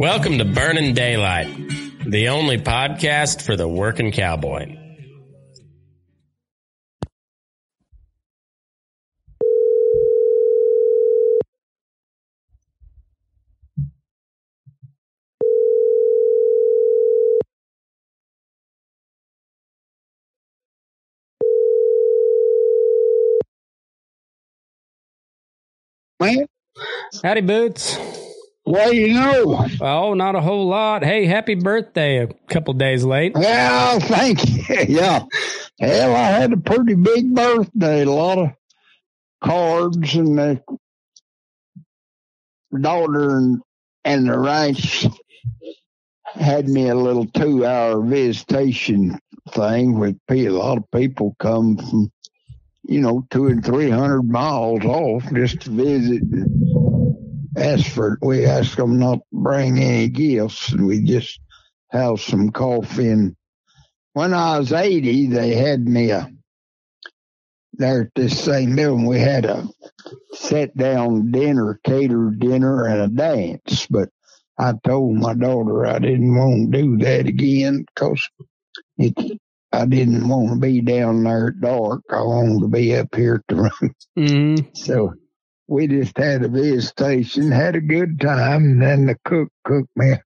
Welcome to Burning Daylight, the only podcast for the working cowboy. Howdy, Boots. What do you know? Oh, not a whole lot. Hey, happy birthday a couple days late. Well, thank you. Yeah. Hell, I had a pretty big birthday. A lot of cards and the daughter and, and the ranch had me a little two hour visitation thing with a lot of people come from you know, two and three hundred miles off just to visit. Ask for we asked them not to bring any gifts, and we just have some coffee. And when I was eighty, they had me a there at this same building. We had a sit down dinner, catered dinner, and a dance. But I told my daughter I didn't want to do that again because it's I didn't want to be down there at dark. I wanted to be up here at the room. Mm-hmm. So we just had a visitation, had a good time, and then the cook cooked me a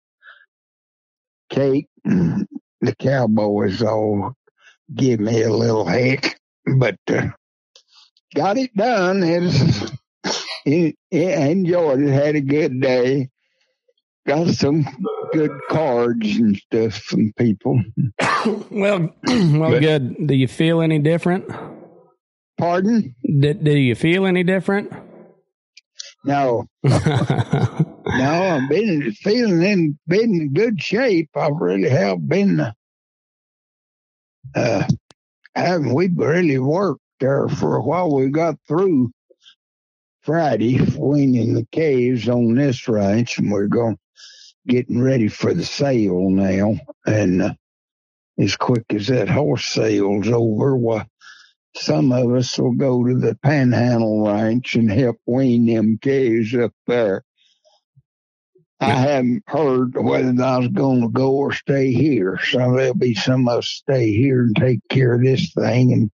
cake. And the cowboys all give me a little heck, but uh, got it done. It, it, it enjoyed it. Had a good day. Got some good cards and stuff from people. well, well, But- good. Do you feel any different? Pardon? Do, do you feel any different? No, no, I've been feeling in been in good shape. I really have been. Uh, uh, haven't we really worked there for a while? We got through Friday weaning the caves on this ranch, and we're going getting ready for the sale now. And uh, as quick as that horse sale's over, well, some of us will go to the Panhandle Ranch and help wean them calves up there. I haven't heard whether I was going to go or stay here, so there'll be some of us stay here and take care of this thing, and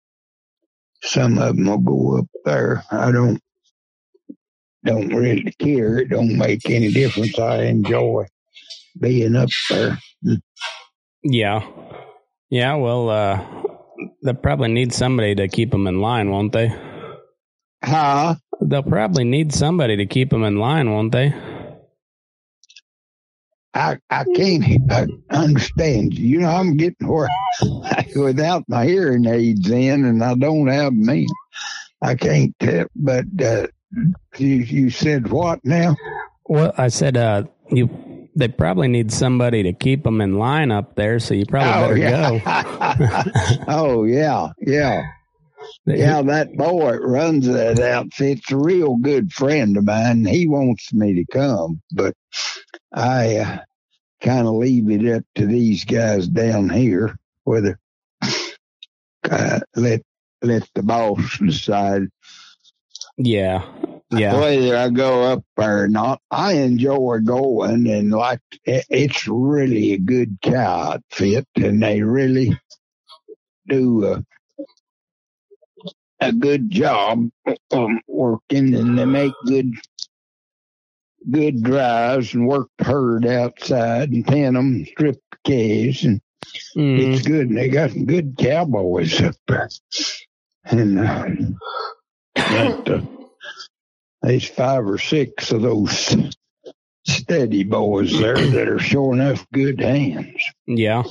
some of them will go up there. I don't don't really care. It don't make any difference. I enjoy being up there. yeah. Yeah, well, uh, they'll probably need somebody to keep them in line, won't they? Huh? They'll probably need somebody to keep them in line, won't they? I, I can't I understand. You know, I'm getting where without my hearing aids in, and I don't have me. I can't tell. But uh, you you said what now? Well, I said, uh, you. They probably need somebody to keep them in line up there, so you probably better yeah. oh yeah, yeah, go. yeah. That boy that runs that outfit's a real good friend of mine. He wants me to come, but I uh, kind of leave it up to these guys down here whether uh, let let the boss decide Yeah, yeah, whether I go up or not. I enjoy going, and like it's really a good cow outfit, and they really do a, a good job um, working, and they make good good drives and work the herd outside and pin them, strip the calves, and Mhm. it's good. And they got some good cowboys up there. And uh, but, uh, there's five or six of those steady boys there that are sure enough good hands. yeah.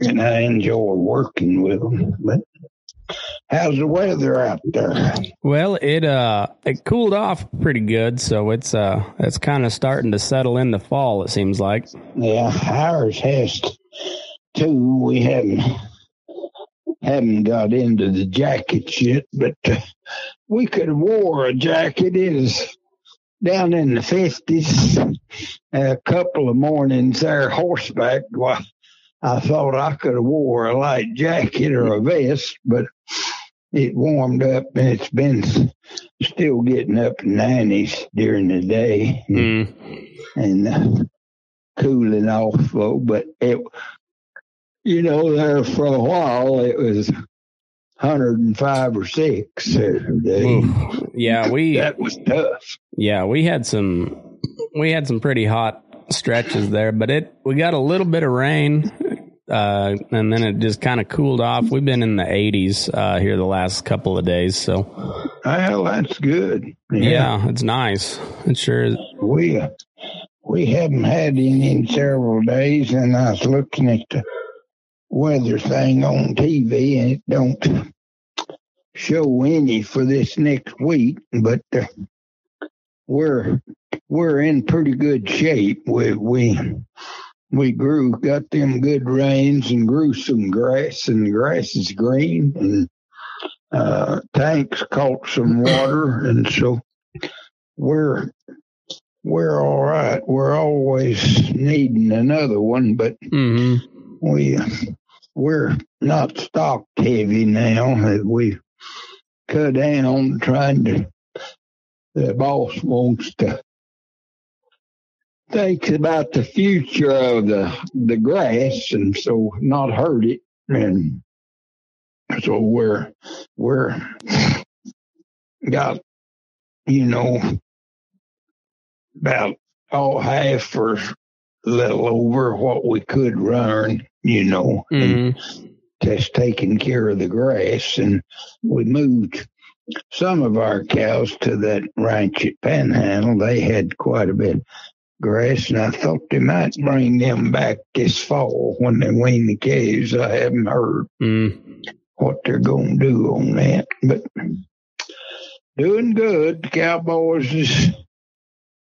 And I enjoy working with them. But how's the weather out there? Well, it uh, it cooled off pretty good, so it's uh, it's kind of starting to settle in the fall. It seems like. Yeah, ours has too. We haven't haven't got into the jackets yet, but uh, we could have wore a jacket. It is down in the fifties. A couple of mornings there horseback. Well, I thought I could have wore a light jacket or a vest, but it warmed up and it's been still getting up in nineties during the day. Mm. And uh, cooling off though. But it, you know, there for a while it was 105 or six. Yeah, we that was tough. Yeah, we had some we had some pretty hot stretches there, but it we got a little bit of rain uh, and then it just kind of cooled off. We've been in the 80s uh, here the last couple of days, so well, that's good. Yeah, yeah it's nice. It sure is. We uh, we haven't had any in several days, and I was looking at the weather thing on TV, and it don't show any for this next week, but uh, we're we're in pretty good shape. We we we grew, got them good rains and grew some grass, and the grass is green, and uh, tanks caught some water, and so we're we're all right. We're always needing another one, but mm-hmm. we we're not stocked heavy now. We cut down on trying to. The boss wants to think about the future of the the grass, and so not hurt it. And so we're we're got you know about all half or a little over what we could run, you know, mm-hmm. and just taking care of the grass. And we moved some of our cows to that ranch at Panhandle. They had quite a bit grass, and I thought they might bring them back this fall when they wean the calves. I haven't heard mm. what they're going to do on that, but doing good. The Cowboys is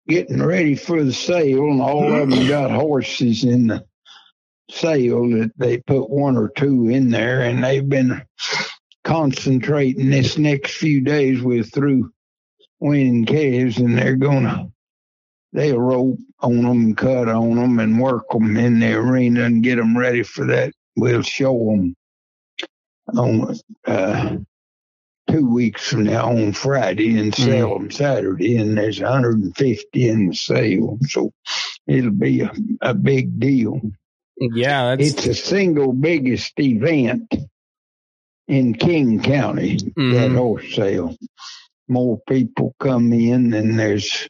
getting ready for the sale, and all of them got horses in the sale that they put one or two in there, and they've been concentrating this next few days with through weaning calves, and they're to they'll rope on them, cut on them, and work them in the arena and get them ready for that. We'll show them on uh, two weeks from now on Friday and sell mm. them Saturday, and there's 150 in the sale, so it'll be a, a big deal. Yeah, it's the single biggest event in King County. Mm-hmm. That horse sale. More people come in, and there's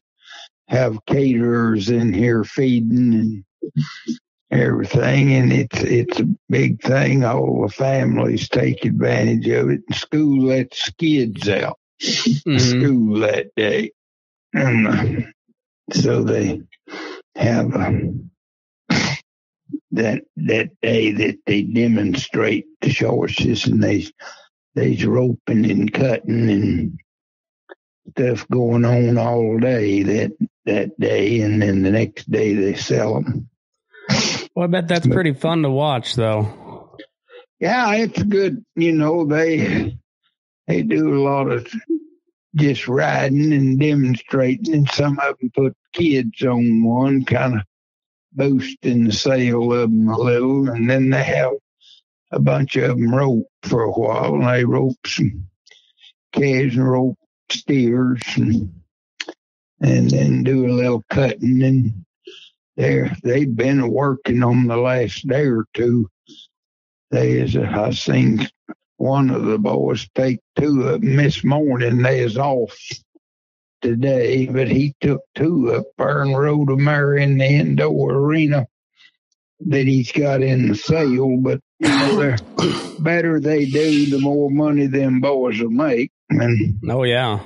have caterers in here feeding and everything, and it's it's a big thing. All the families take advantage of it. School lets kids out mm-hmm. school that day, and uh, so they have uh, that that day that they demonstrate the horses, and they they's roping and cutting and stuff going on all day that that day, and then the next day they sell them. Well, I bet that's pretty fun to watch, though. Yeah, it's good. You know, they they do a lot of just riding and demonstrating, and some of them put kids on one, kind of boosting the sale of them a little, and then they have a bunch of them rope for a while, and they rope some calves and rope steers and and then do a little cutting and they they've been working on the last day or two. They is I seen one of the boys take two of them this morning. They is off today, but he took two up there Road rode them there in the indoor arena that he's got in the sale. But you know, the better they do, the more money them boys will make. And oh yeah,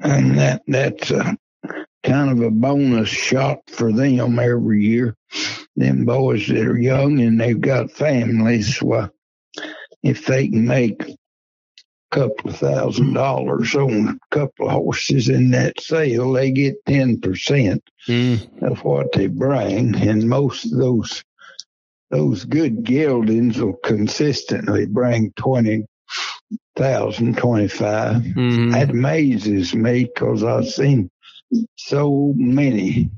and that that's a, kind of a bonus shot for them every year. Them boys that are young and they've got families, well, if they can make a couple of thousand dollars on a couple of horses in that sale, they get ten percent mm. of what they bring, and most of those those good geldings will consistently bring twenty thousand twenty five. Mm-hmm. That amazes me because I've seen so many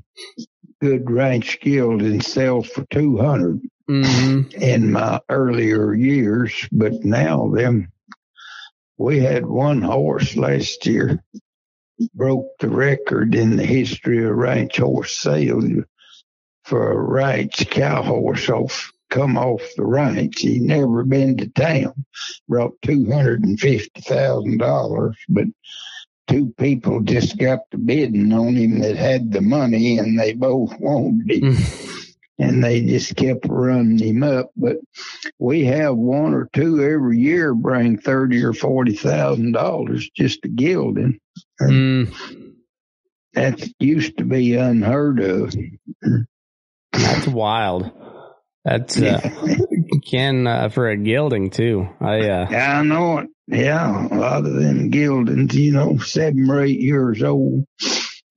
good ranch geldings sell for two hundred mm-hmm. in my earlier years, but now them we had one horse last year broke the record in the history of ranch horse sales. for a ranch cow horse off come off the ranch. He never been to town. Brought two hundred and fifty thousand dollars, but two people just got the bidding on him that had the money, and they both wanted him. and they just kept running him up. But we have one or two every year bring thirty or forty thousand dollars just to gelding. Mm. That used to be unheard of. That's wild. That's uh, can uh, for a gelding too. I uh, yeah, I know it. Yeah, a lot of them geldings, you know, seven or eight years old,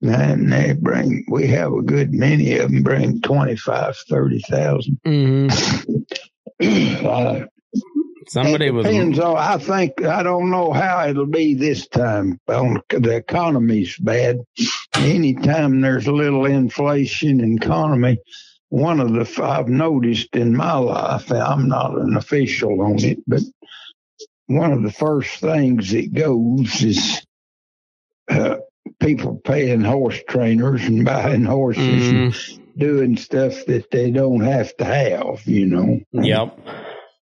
and they bring. We have a good many of them bring twenty five, thirty thousand. Mm-hmm. uh, Somebody it depends was. On, I think I don't know how it'll be this time. The economy's bad. Anytime there's a little inflation in economy, one of the I've noticed in my life, I'm not an official on it, but one of the first things that goes is uh, people paying horse trainers and buying horses mm. and mm-hmm. doing stuff that they don't have to have, you know. Yep.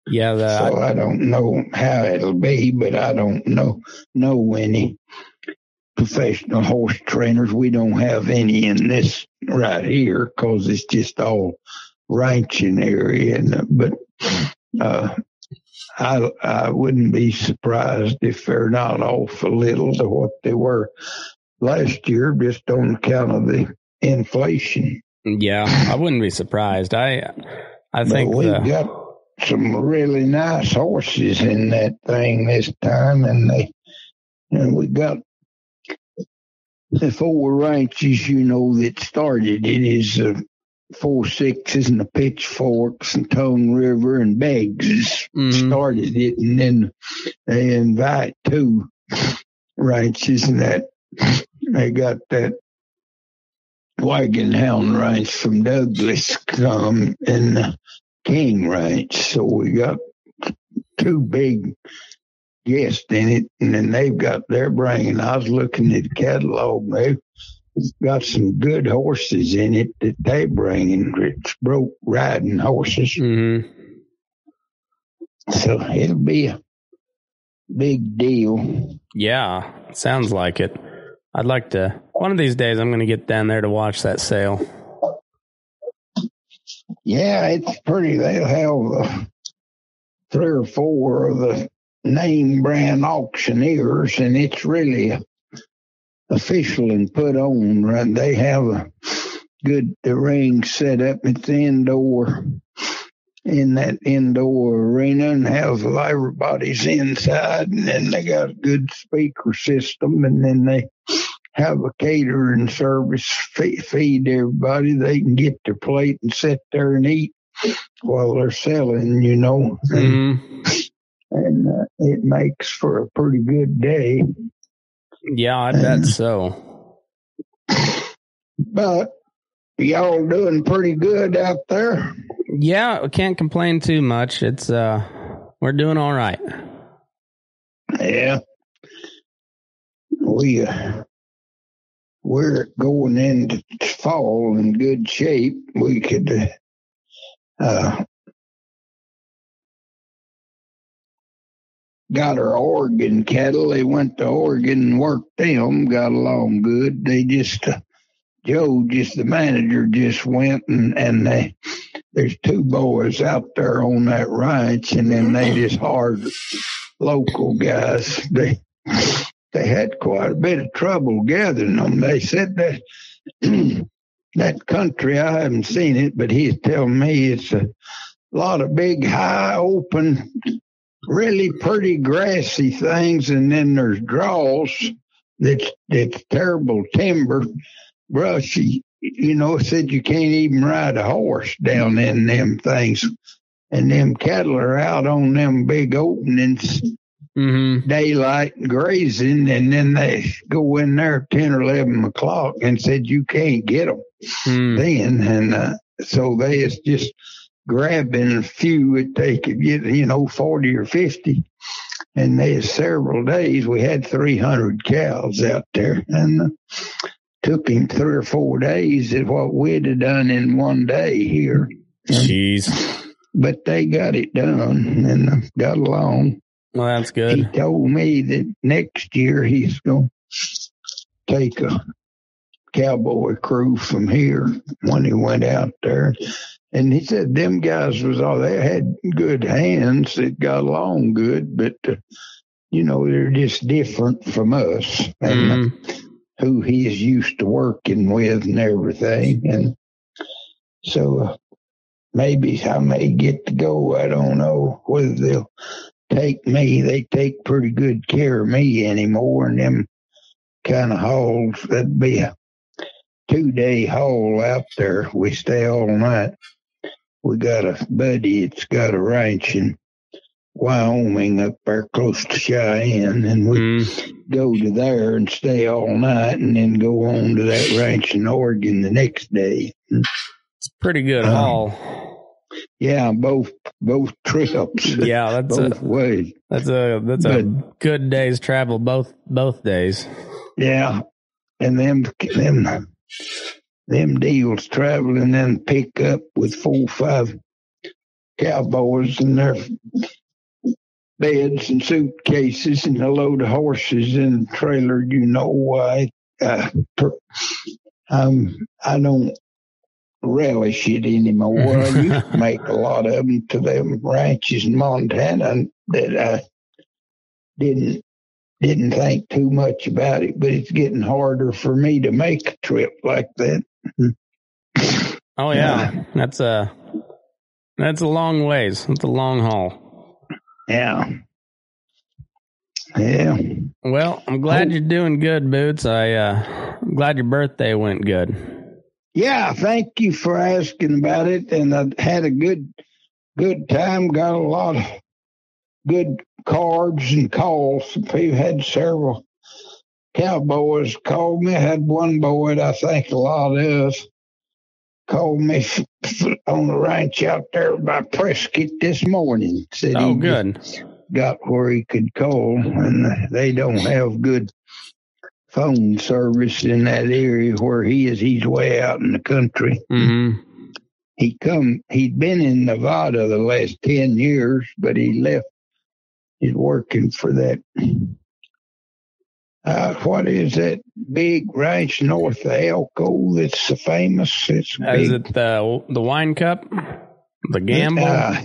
Yeah. So I don't know how it'll be, but I don't know know any professional horse trainers. We don't have any in this right here because it's just all ranching area. And, but uh, I I wouldn't be surprised if they're not off a little to what they were last year, just on account of the inflation. Yeah, I wouldn't be surprised. I I think we've the... got some really nice horses in that thing this time, and they and we got the four ranches, you know, that started it is uh, four sixes and the pitchforks and Tongue River and Beggs mm-hmm. started it, and then they invite two ranches and that they got that Wagonhound ranch from Douglas come and the King ranch. So we got two big guests in it, and then they've got their bringing. I was looking at the catalog; they've got some good horses in it that they bring in. It's broke riding horses, mm-hmm. so it'll be a big deal. Yeah, sounds like it. I'd like to. One of these days, I'm going to get down there to watch that sale. Yeah, it's pretty. They'll have uh, three or four of the name brand auctioneers, and it's really official and put on. Right? They have a good the ring set up. It's indoor in that indoor arena and has everybody's inside, and then they got a good speaker system, and then they have a catering service feed everybody. They can get their plate and sit there and eat while they're selling, you know. Mm-hmm and uh, it makes for a pretty good day. Yeah, I bet and, so. But y'all doing pretty good out there. Yeah, we can't complain too much. It's uh, we're doing all right. Yeah, we uh, we're going into fall in good shape. We could uh, got our Oregon cattle. They went to Oregon and worked them, got along good. They just, uh, Joe, just the manager, just went and, and they, there's two boys out there on that ranch, and then they just hired local guys. They, they had quite a bit of trouble gathering them. They said that that country, I haven't seen it, but he's telling me it's a lot of big, high, open really pretty grassy things, and then there's draws that's that's terrible timber, brushy. You know, said you can't even ride a horse down in them things, and them cattle are out on them big openings. Mm-hmm. Daylight grazing, and then they go in there ten or eleven o'clock and said you can't get them mm. then, and uh, so they is just grabbing a few that they could get, you know, 40 or 50. And there's several days we had 300 cows out there. And uh, took him three or four days at what we'd have done in one day here. Jeez. But they got it done and got along. Well, that's good. He told me that next year he's going to take a cowboy crew from here when he went out there. And he said them guys was all they had good hands that got along good, but uh, you know they're just different from us and mm. who he's used to working with and everything. And so uh, maybe I may get to go. I don't know whether they'll take me. They take pretty good care of me anymore, and them kind of hauls that'd be a two day haul out there. We stay all night we got a buddy that's got a ranch in Wyoming up there close to Cheyenne, and we mm. go to there and stay all night, and then go on to that ranch in Oregon the next day. It's pretty good um, haul. Yeah, both both trips. Yeah, that's both a, ways. That's a that's but, a good day's travel both both days. Yeah, and them them them deals traveling and pick up with four five cowboys and their beds and suitcases and a load of horses in a trailer. You know why? Uh, um, I don't relish it anymore. I used to make a lot of them to them ranches in Montana that I didn't didn't think too much about it, but it's getting harder for me to make a trip like that. Oh yeah, that's a that's a long ways. That's a long haul. Yeah. Yeah. Well, I'm glad oh. you're doing good, Boots. I uh I'm glad your birthday went good. Yeah, thank you for asking about it and I had a good good time, got a lot of good cards and calls. People had several Cowboys called me. I had one boy, that I think a lot of called me on the ranch out there by Prescott this morning. Said oh, good. Got where he could call, and they don't have good phone service in that area where he is. He's way out in the country. Mm-hmm. He come. He'd been in Nevada the last ten years, but he left. He's working for that uh, what is that big ranch north of Elko that's famous? It's uh, is it the the Winecup, the Gamble? Uh,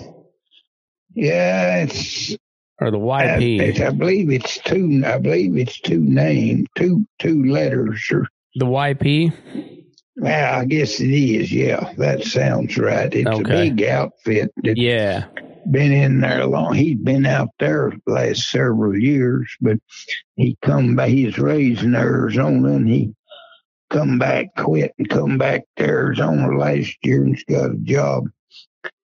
yeah, it's or the YP. I, I, believe it's two. I believe it's two names, two two letters, or the YP. Well, I guess it is. Yeah, that sounds right. It's okay. a big outfit. yeah, been in there long. He'd been out there the last several years, but he come back. He's raised in Arizona, and he come back, quit, and come back to Arizona last year, and's got a job.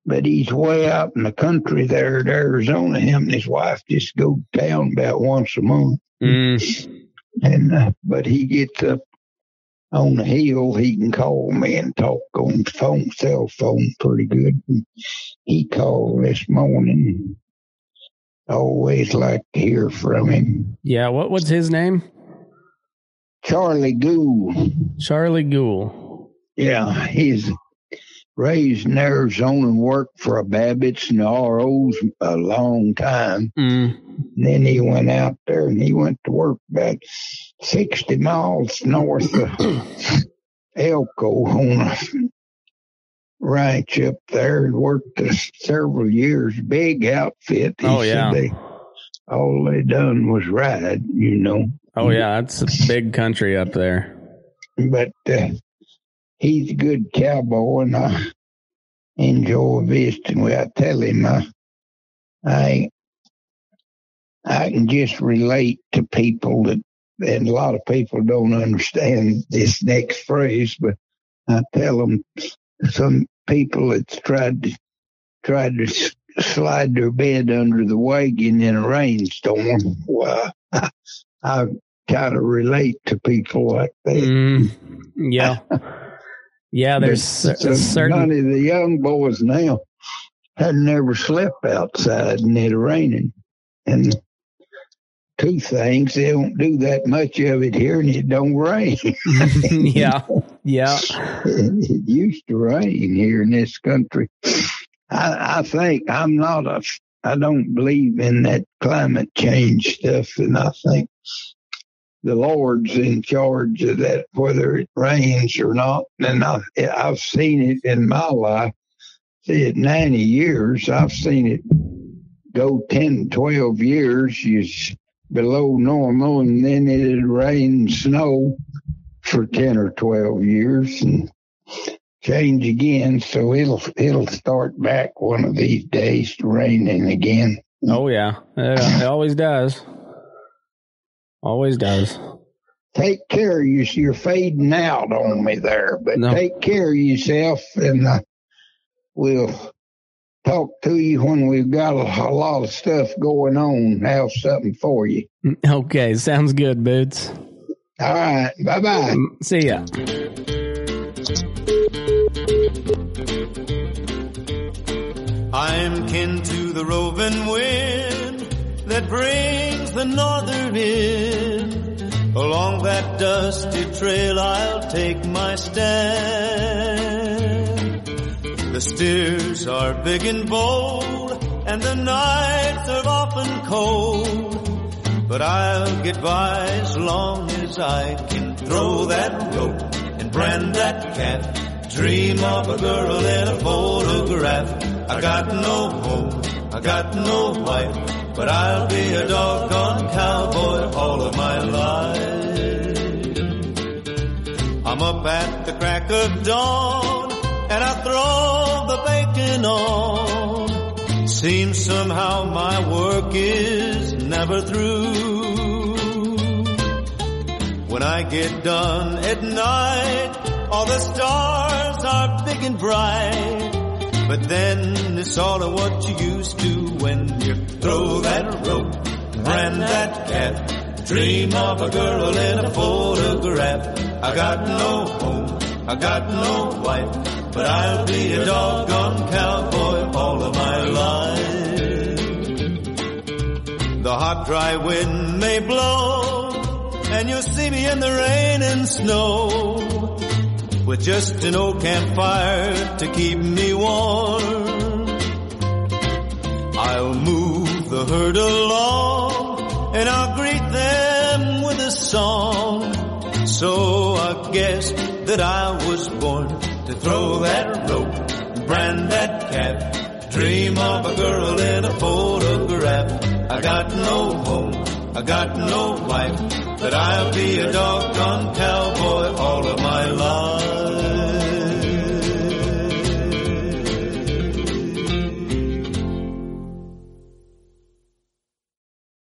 But he's way out in the country there at Arizona. Him and his wife just go down about once a month. Mm. And uh, but he gets up on the hill, he can call me and talk on the phone, cell phone pretty good. He called this morning. Always like to hear from him. Yeah, what was his name? Charlie Gould. Charlie Gould. Yeah, he's raised in Arizona and worked for a Babbitt's and RO's a long time. Mm. then he went out there and he went to work about 60 miles north of Elko on a ranch up there and worked several years. Big outfit. He oh, yeah. They, all they done was ride, you know. Oh, yeah. That's a big country up there. But uh, he's a good cowboy, and I enjoy visiting with. I tell him I, I, I can just relate to people that, and a lot of people don't understand this next phrase, but I tell them some people that's tried to tried to slide their bed under the wagon in a rainstorm. Well, I, I kind of relate to people like that. Mm, yeah. Yeah, there's so certain. None of the young boys now had never slept outside and it raining. And two things. They don't do that much of it here, and it don't rain. yeah, yeah. it used to rain here in this country. I, I think I'm not a. I don't believe in that climate change stuff, and I think the Lord's in charge of that, whether it rains or not. And I, I've seen it in my life. See, at 90 years, I've seen it go 10, 12 years. You below normal, and then it'd rain snow for 10 or 12 years and change again. So it'll, it'll start back one of these days raining again. Oh, yeah. It, it always does. Always does. Take care of you. You're fading out on me there, but no. take care of yourself and uh, we'll talk to you when we've got a, a, lot of stuff going on, have something for you. Okay, sounds good, Boots. All right, bye bye. Mm, see ya. I'm kin to the roving wind that brings the northern in. Along that dusty trail I'll take my stand. The steers are big and bold, and the nights are often cold. But I'll get by as long as I can throw that rope and brand that cat. Dream of a girl in a photograph. I got no home, I got no wife, but I'll be a doggone cowboy all of my life. I'm up at the crack of dawn and I throw the bacon on. Seems somehow my work is never through. When I get done at night, all the stars are big and bright. But then it's all of what you used to when you throw that rope, brand that cat, dream of a girl in a photograph. I got no home, I got no wife but I'll be a doggone cowboy all of my life. The hot, dry wind may blow, and you'll see me in the rain and snow, with just an old campfire to keep me warm. I'll move the herd along, and I'll greet them with a song. So I guess that I was born to throw that rope, brand that cat, dream of a girl in a photograph. I got no home, I got no wife, but I'll be a doggone cowboy all of my life.